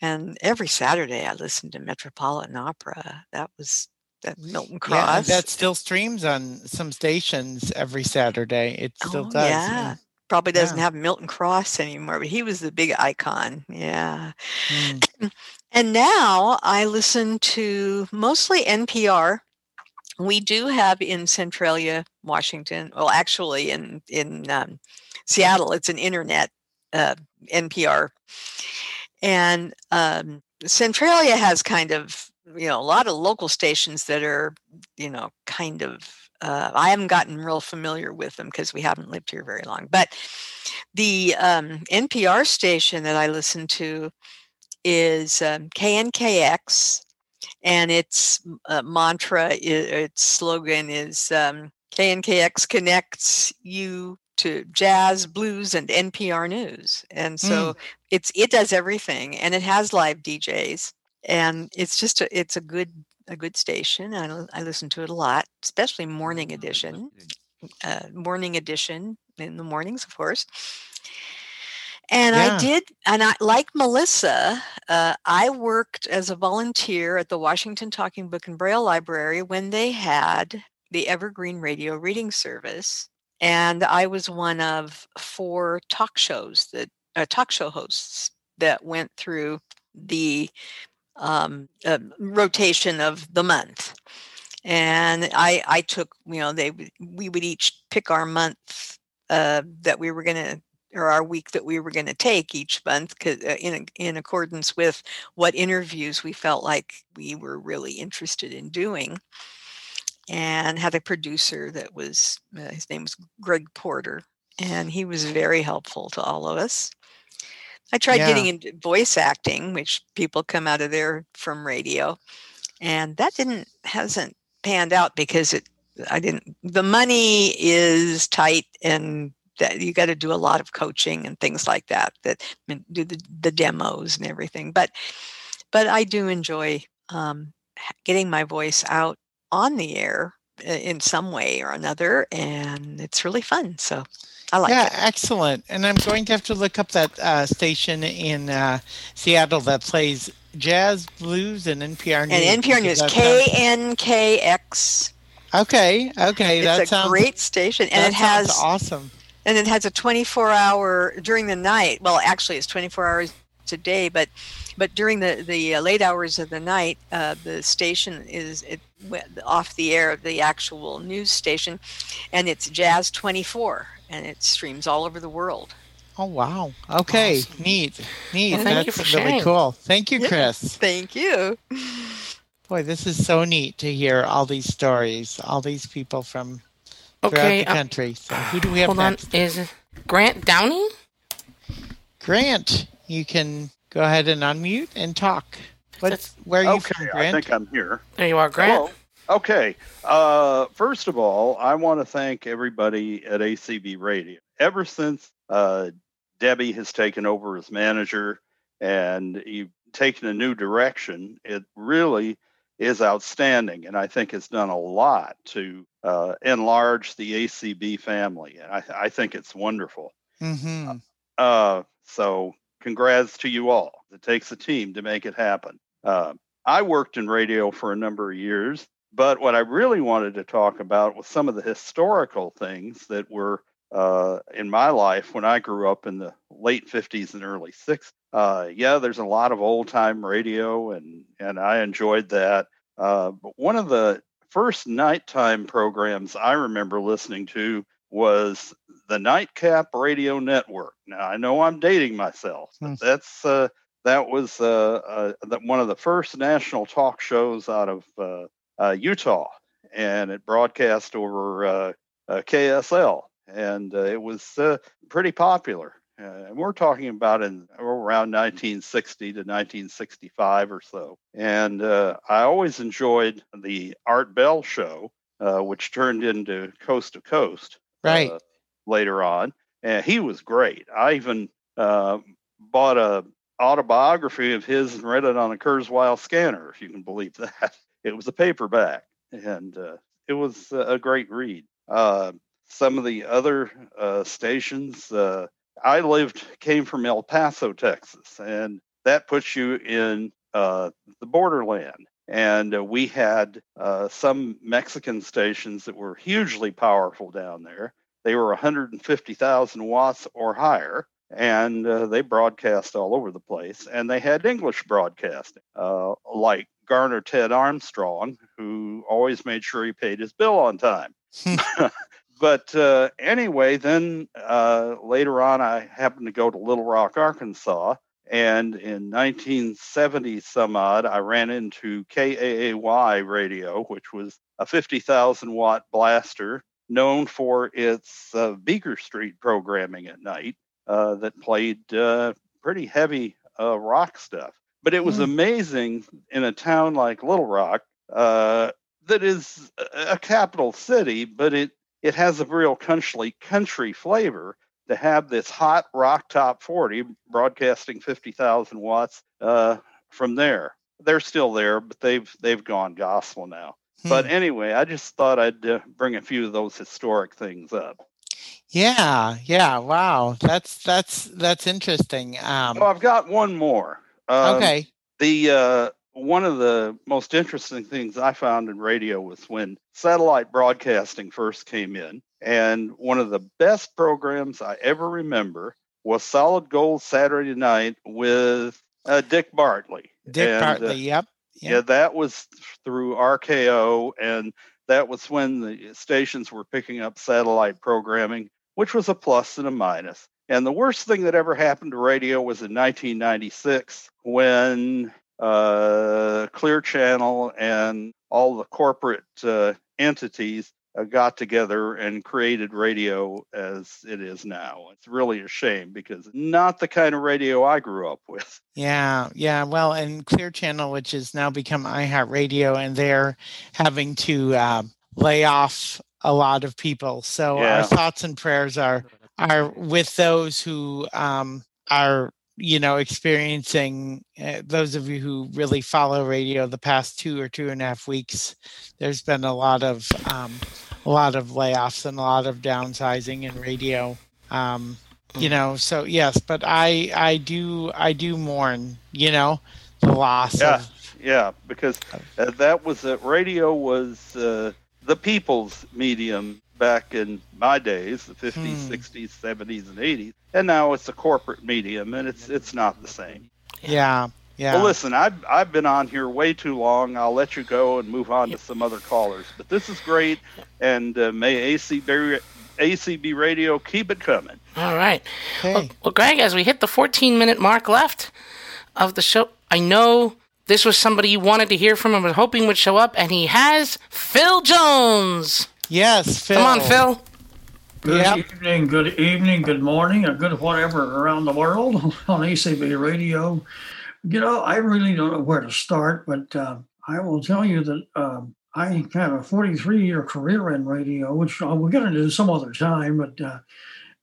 And every Saturday I listened to Metropolitan Opera. That was that Milton Cross. Yeah, that still streams on some stations every Saturday. It still oh, does. Yeah. Probably doesn't yeah. have Milton Cross anymore, but he was the big icon. Yeah. Mm. And now I listen to mostly NPR. We do have in Centralia, Washington, well, actually in in um, Seattle, it's an internet uh, NPR, and um, Centralia has kind of you know a lot of local stations that are you know kind of uh, i haven't gotten real familiar with them because we haven't lived here very long but the um, npr station that i listen to is um, knkx and its uh, mantra its slogan is um, knkx connects you to jazz blues and npr news and so mm. it's it does everything and it has live djs and it's just a, it's a good a good station. I, I listen to it a lot, especially morning edition. Uh, morning edition in the mornings, of course. And yeah. I did, and I like Melissa. Uh, I worked as a volunteer at the Washington Talking Book and Braille Library when they had the Evergreen Radio Reading Service, and I was one of four talk shows that uh, talk show hosts that went through the um, uh, rotation of the month. And I, I took, you know, they we would each pick our month uh, that we were going to, or our week that we were going to take each month, uh, in in accordance with what interviews we felt like we were really interested in doing. And had a producer that was uh, his name was Greg Porter, and he was very helpful to all of us. I tried yeah. getting into voice acting, which people come out of there from radio, and that didn't hasn't panned out because it I didn't the money is tight and that you got to do a lot of coaching and things like that that do the, the demos and everything but but i do enjoy um, getting my voice out on the air in some way or another and it's really fun so I like yeah, it. excellent. And I'm going to have to look up that uh, station in uh, Seattle that plays jazz, blues, and NPR news. And NPR news, KNKX. Okay, okay, it's a sounds, great station, and it has awesome. And it has a 24 hour during the night. Well, actually, it's 24 hours a day, but but during the the uh, late hours of the night, uh, the station is it, off the air of the actual news station, and it's Jazz 24 and it streams all over the world. Oh wow! Okay, awesome. neat, neat. Well, That's really sharing. cool. Thank you, Chris. Yeah, thank you. Boy, this is so neat to hear all these stories, all these people from throughout okay, the uh, country. So, who do we have hold next? on, is Grant Downey? Grant, you can go ahead and unmute and talk. What's, where are you okay, from, I Grant? think I'm here. There you are, Grant. Hello. Okay. Uh, first of all, I want to thank everybody at ACB Radio. Ever since uh, Debbie has taken over as manager and you've taken a new direction, it really is outstanding. And I think it's done a lot to uh, enlarge the ACB family. And I, I think it's wonderful. Mm-hmm. Uh, so congrats to you all. It takes a team to make it happen. Uh, I worked in radio for a number of years, but what I really wanted to talk about was some of the historical things that were uh, in my life when I grew up in the late 50s and early 60s. Uh, yeah, there's a lot of old time radio, and and I enjoyed that. Uh, but one of the first nighttime programs I remember listening to was the Nightcap Radio Network. Now I know I'm dating myself, but Hmm. that's uh, that was uh, uh, one of the first national talk shows out of uh, Utah, and it broadcast over uh, uh, KSL, and uh, it was uh, pretty popular. Uh, and we're talking about in around 1960 to 1965 or so. And uh, I always enjoyed the Art Bell show, uh, which turned into Coast to Coast Right. uh, later on. And he was great. I even uh, bought a autobiography of his and read it on a Kurzweil scanner, if you can believe that. It was a paperback, and uh, it was a great read. Uh, some of the other uh, stations, uh, I lived, came from El Paso, Texas, and that puts you in uh, the borderland. And uh, we had some Mexican stations that were hugely powerful down there. They were 150,000 watts or higher, and uh, they broadcast all over the place. And they had English broadcasting, uh, like Garner Ted Armstrong, who always made sure he paid his bill on time. but uh, anyway, then uh, later on, I happened to go to Little Rock, Arkansas. And in 1970 some odd, I ran into KAAY radio, which was a 50,000 watt blaster known for its uh, Beaker Street programming at night uh, that played uh, pretty heavy uh, rock stuff. But it was Hmm. amazing in a town like Little Rock uh, that is a capital city, but it it has a real country country flavor to have this hot rock top 40 broadcasting 50,000 watts uh, from there. They're still there, but they've they've gone gospel now. But Hmm. anyway, I just thought I'd uh, bring a few of those historic things up. Yeah, yeah. Wow, that's that's that's interesting. Um, Oh, I've got one more. Um, okay. The uh, one of the most interesting things I found in radio was when satellite broadcasting first came in, and one of the best programs I ever remember was Solid Gold Saturday Night with uh, Dick Bartley. Dick And, uh, Bartley. Yep. yeah, that was through RKO, and that was when the stations were picking up satellite programming, which was a plus and a minus. And the worst thing that ever happened to radio was in 1996 when uh, Clear Channel and all the corporate uh, entities uh, got together and created radio as it is now. It's really a shame because not the kind of radio I grew up with. Yeah, yeah. Well, and Clear Channel, which has now become iHeartRadio, and they're having to uh, lay off a lot of people. So Yeah. our thoughts and prayers are are with those who um, are you know experiencing uh, those of you who really follow radio the past two or two and a half weeks there's been a lot of um, a lot of layoffs and a lot of downsizing in radio. Um, you know so yes but i i do i do mourn you know the loss Yeah, of yeah, because uh, that was uh, radio was uh, the people's medium back in my days, the 50s, Hmm. 60s, 70s, and 80s, and now it's a corporate medium, and it's it's not the same. yeah yeah Well, listen, I've I've been on here way too long. I'll let you go and move on to some other callers, but this is great, and uh, may ACB ACB Radio keep it coming. All right. okay. Well, well, Greg, as we hit the 14 minute mark left of the show, I know this was somebody you wanted to hear from and was hoping would show up, and he has Phil Jones. Yes Phil. Come on, Phil. Good Yep. evening, good evening, good morning, or good whatever around the world on ACB Radio. You know, I really don't know where to start, but uh, I will tell you that um, I have a 43 year career in radio, which uh, we're going to some other time. But uh,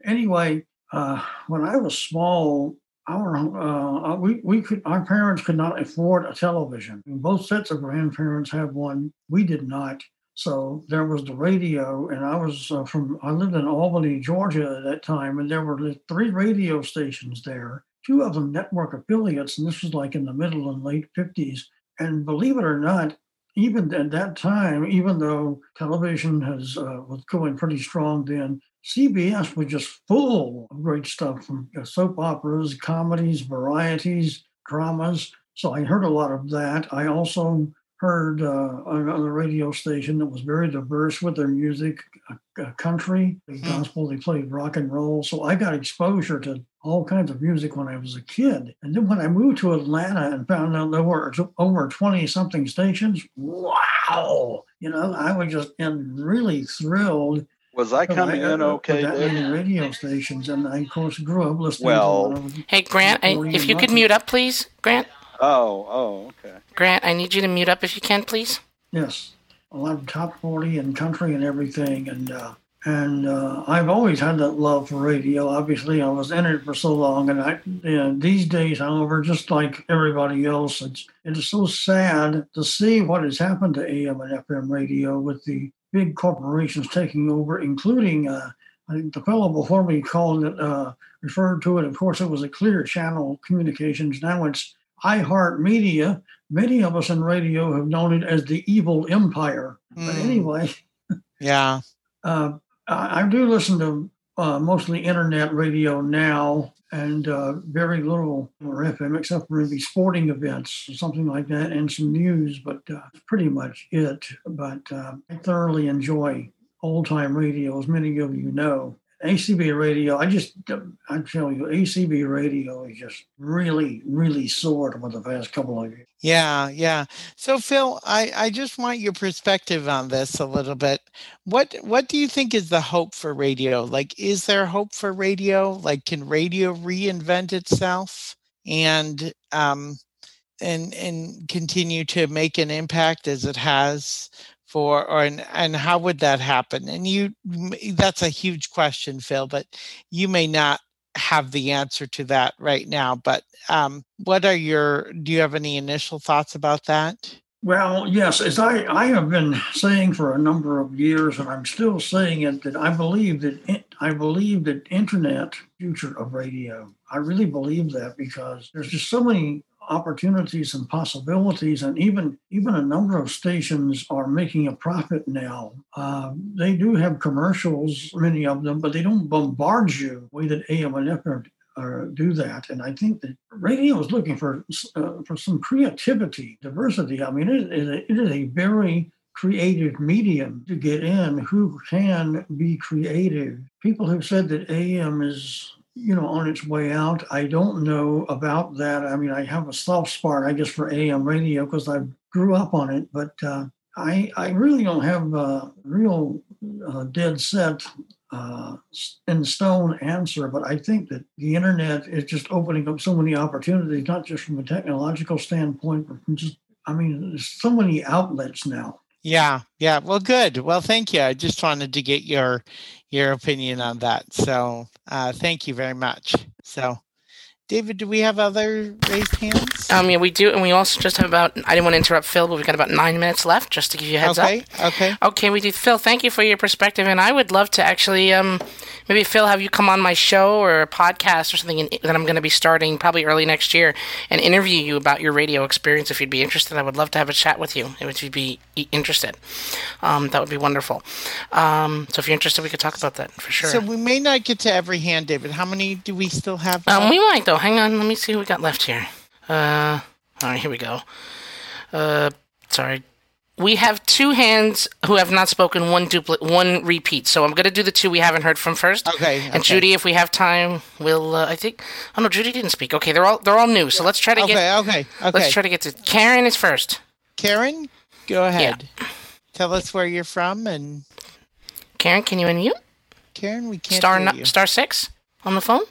anyway, uh, when I was small, our uh, uh, we we could our parents could not afford a television. Both sets of grandparents had one. We did not. So there was the radio, and I was uh, from I lived in Albany, Georgia at that time, and there were three radio stations there. Two of them network affiliates, and this was like in the middle and late fifties. And believe it or not, even at that time, even though television has uh, was going pretty strong then, CBS was just full of great stuff from soap operas, comedies, varieties, dramas. So I heard a lot of that. I also heard uh, on a radio station that was very diverse with their music, uh, country, mm. gospel. They played rock and roll. So I got exposure to all kinds of music when I was a kid. And then when I moved to Atlanta and found out there were over 20 something stations, wow! You know, I was just really thrilled was I coming I, in okay? That many radio stations, and I of course grew up listening. Well, hey Grant, I, if you could mute up, please, Grant. Oh, oh, okay. Grant, I need you to mute up if you can, please. Yes, a lot of top forty and country and everything, and uh, and uh, I've always had that love for radio. Obviously, I was in it for so long, and I and these days, however, just like everybody else, it's it is so sad to see what has happened to AM and FM radio with the big corporations taking over, including uh, I think the fellow before me called it, uh, referred to it. Of course, it was a clear channel communications. Now it's iHeartMedia. Many of us in radio have known it as the evil empire. Mm. But hmm. anyway, yeah, uh, I, I, do listen to uh, mostly internet radio now and uh, very little or FM except for maybe sporting events or something like that and some news, but uh, pretty much it. But uh, I thoroughly enjoy old time radio, as many of you know. ACB radio, I just, I'm telling you, ACB radio is just really, really soared over the past couple of years. Yeah, yeah. So Phil, I, I just want your perspective on this a little bit. What what do you think is the hope for radio? Like, is there hope for radio? Like, can radio reinvent itself and um and and continue to make an impact as it has for or and, and how would that happen? And you that's a huge question phil but you may not have the answer to that right now but um, what are your do you have any initial thoughts about that? Well yes as i i have been saying for a number of years and i'm still saying it that i believe that i believe that internet future of radio i really believe that because there's just so many opportunities and possibilities, and even even a number of stations are making a profit now. Uh, they do have commercials, many of them, but they don't bombard you the way that AM and FM do that. And I think that radio is looking for uh, for some creativity, diversity. I mean, it is a very creative medium to get in who can be creative. People have said that AM is you know, on its way out. I don't know about that. I mean, I have a soft spot, I guess, for AM radio because I grew up on it, but uh, I I really don't have a real uh, dead set uh, in stone answer. But I think that the internet is just opening up so many opportunities, not just from a technological standpoint, but from just I mean, there's so many outlets now. Yeah, yeah. Well, good. Well, thank you. I just wanted to get your your opinion on that. So, uh, thank you very much. So, David, do we have other raised hands? Um, yeah, we do, and we also just have about. I didn't want to interrupt Phil, but we've got about nine minutes left, just to give you a heads okay, up. Okay. Okay. Okay. We do. Phil, thank you for your perspective, and I would love to actually, um, maybe Phil, have you come on my show or a podcast or something that I'm going to be starting probably early next year, and interview you about your radio experience. If you'd be interested, I would love to have a chat with you. If you'd be interested, um, that would be wonderful. Um, so if you're interested, we could talk about that for sure. So we may not get to every hand, David. How many do we still have? Um, we might though hang on. Let me see what we got left here. Uh, all right, here we go. Uh, sorry. We have two hands who have not spoken, one duplicate, one repeat. So I'm going to do the two we haven't heard from first. Okay. And Judy, if we have time, we'll. Uh, I think. Oh no, Judy didn't speak. Okay, they're all they're all new. So let's try to okay, get. Okay. Okay. Let's try to get to Karen is first. Karen, go ahead. Yeah. Tell us where you're from and. Karen, can you unmute? Karen, we can't. Star star six on the phone.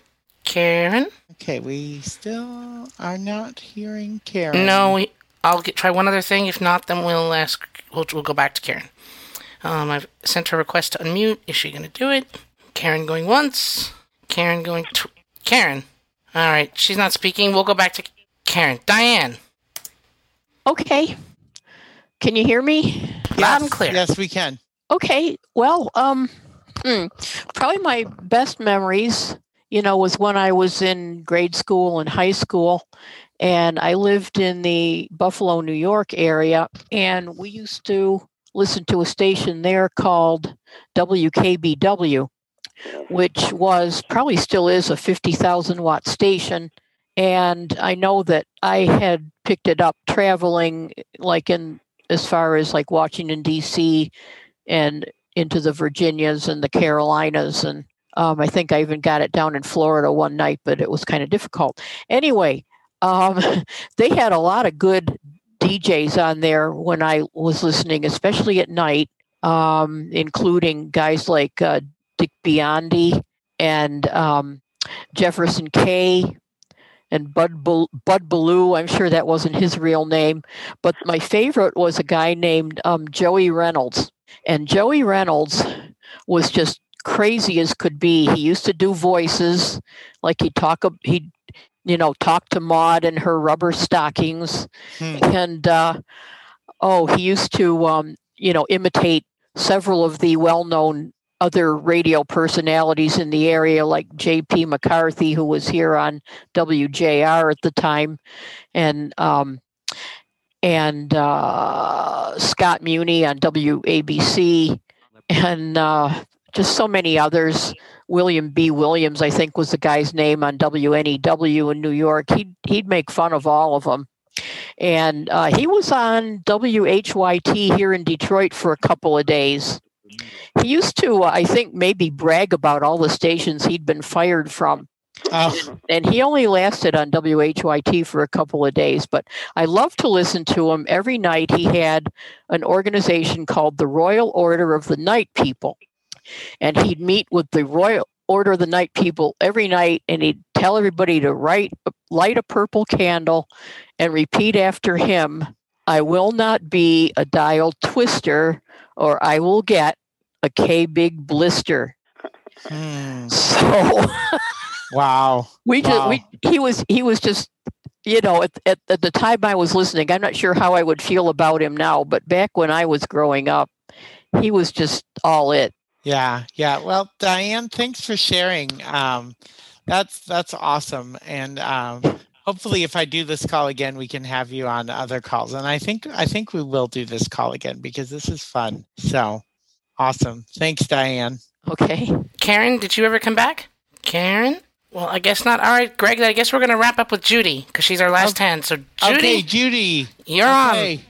Karen? Okay, we still are not hearing Karen. No, we, I'll get, try one other thing. If not, then we'll ask. We'll, we'll go back to Karen. Um, I've sent her a request to unmute. Is she going to do it? Karen going once. Karen going to Karen. All right, she's not speaking. We'll go back to Karen. Diane. Okay. Can you hear me? Loud and clear. Yes, we can. Okay. Well, um, hmm, probably my best memories, you know, was when I was in grade school and high school, and I lived in the Buffalo, New York area, and we used to listen to a station there called WKBW, which was probably still is a 50,000 watt station. And I know that I had picked it up traveling, like in as far as like Washington, D.C., and into the Virginias and the Carolinas. And um, I think I even got it down in Florida one night, but it was kind of difficult. Anyway, um, they had a lot of good DJs on there when I was listening, especially at night, um, including guys like uh, Dick Biondi and um, Jefferson Kaye and Bud Bud Ballou. I'm sure that wasn't his real name, but my favorite was a guy named um, Joey Reynolds, and Joey Reynolds was just crazy as could be. He used to do voices, like he'd talk, he'd you know talk to Maud in her rubber stockings, hmm. and uh, oh, he used to um, you know imitate several of the well-known other radio personalities in the area, like J.P. McCarthy, who was here on WJR at the time, and um, and uh, Scott Muni on WABC, and uh, just so many others. William B. Williams, I think, was the guy's name on WNEW in New York. He'd he'd make fun of all of them. And uh, he was on WHYT here in Detroit for a couple of days he used to, uh, I think, maybe brag about all the stations he'd been fired from. Oh. And he only lasted on WHYT for a couple of days, but I love to listen to him. Every night he had an organization called the Royal Order of the Night People. And he'd meet with the Royal Order of the Night People every night and he'd tell everybody to write, light a purple candle and repeat after him I will not be a dial twister or I will get a K big blister. Hmm. So wow. We just wow. we he was he was just you know at, at, at the time I was listening, I'm not sure how I would feel about him now, but back when I was growing up, he was just all it. Yeah, yeah. Well, Diane, thanks for sharing. Um, that's that's awesome, and um, hopefully, if I do this call again, we can have you on other calls. And I think I think we will do this call again because this is fun. So Awesome. Thanks, Diane. Okay. Karen, did you ever come back? Karen? Well, I guess not. All right, Greg, I guess we're going to wrap up with Judy because she's our last okay. 10. So, Judy. Okay, Judy. You're okay. on.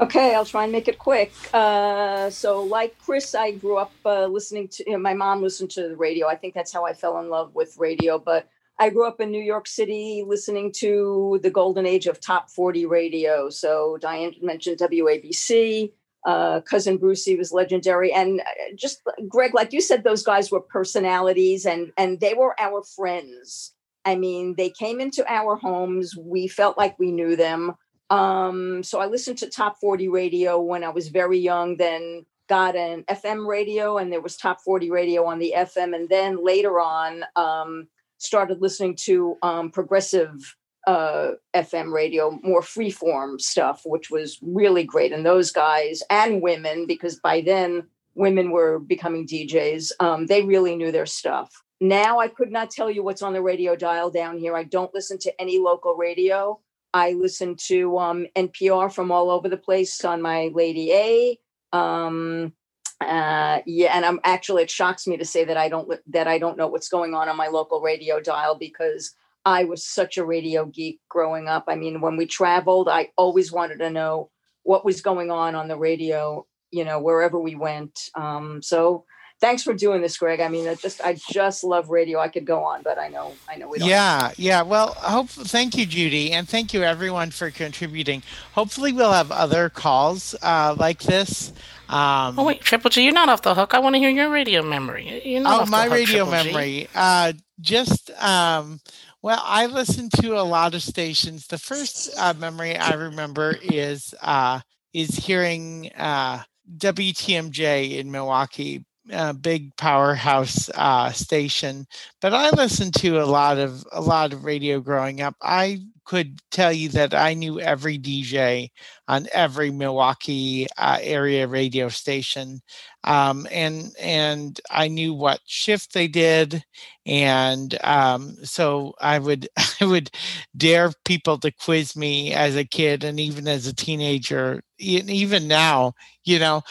Okay, I'll try and make it quick. Uh, so, like Chris, I grew up uh, listening to, you know, my mom listened to the radio. I think that's how I fell in love with radio. But I grew up in New York City listening to the golden age of top 40 radio. So, Diane mentioned WABC uh, cousin Brucie was legendary, and uh, just Greg, like you said, those guys were personalities, and and they were our friends. I mean, they came into our homes. We felt like we knew them. Um, so I listened to Top 40 radio when I was very young. Then got an FM radio, and there was Top 40 radio on the FM. And then later on, um, started listening to um, progressive uh, FM radio, more freeform stuff, which was really great. And those guys and women, because by then women were becoming DJs, um, they really knew their stuff. Now I could not tell you what's on the radio dial down here. I don't listen to any local radio. I listen to um, NPR from all over the place on my Lady A. Um, uh, yeah, and I'm actually it shocks me to say that I don't that I don't know what's going on on my local radio dial because I was such a radio geek growing up. I mean, when we traveled, I always wanted to know what was going on on the radio, you know, wherever we went. Um, so thanks for doing this, Greg. I mean, I just I just love radio. I could go on, but I know I know we don't. Yeah, yeah. Well, hope thank you, Judy, and thank you everyone for contributing. Hopefully, we'll have other calls uh, like this. Um, oh wait, Triple G, you're not off the hook. I want to hear your radio memory. You're not oh, my hook, radio Triple memory. Uh, just um, well, I listened to a lot of stations. The first uh, memory I remember is uh, is hearing uh, WTMJ in Milwaukee, a big powerhouse uh, station. But I listened to a lot of a lot of radio growing up. I could tell you that I knew every DJ on every Milwaukee uh, area radio station, um, and and I knew what shift they did, and um, so I would I would dare people to quiz me as a kid and even as a teenager, even now, you know,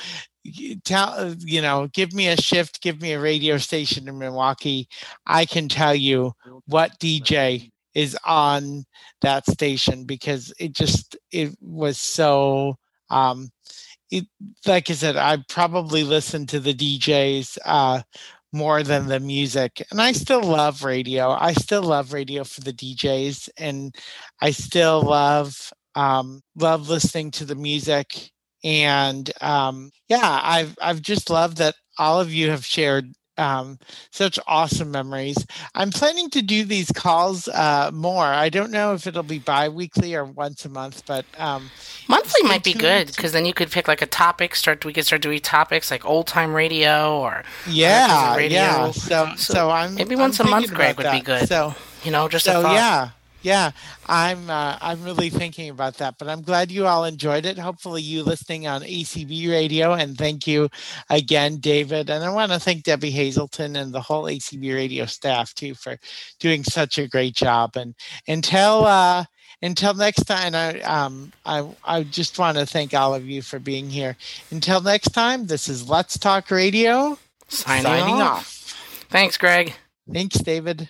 tell you know give me a shift give me a radio station in milwaukee. I can tell you what dj is on that station because it just it was so um it like i said i probably listened to the djs uh more than the music and i still love radio. I still love radio for the djs and i still love um love listening to the music and um, yeah, I've I've just loved that all of you have shared um, such awesome memories. I'm planning to do these calls uh, more. I don't know if it'll be bi-weekly or once a month, but um, monthly might be good because then you could pick like a topic. Start we could start doing topics like old time radio or yeah, radio. yeah. So, so, so I'm maybe once I'm a month, Greg would that. be good. So you know, just so yeah. Yeah, I'm uh, I'm really thinking about that, but I'm glad you all enjoyed it. Hopefully, you listening on ACB Radio, and thank you again, David. And I want to thank Debbie Hazelton and the whole ACB Radio staff too for doing such a great job. And until uh, until next time, I um I I just want to thank all of you for being here. Until next time, this is Let's Talk Radio signing, signing off. off. Thanks, Greg. Thanks, David.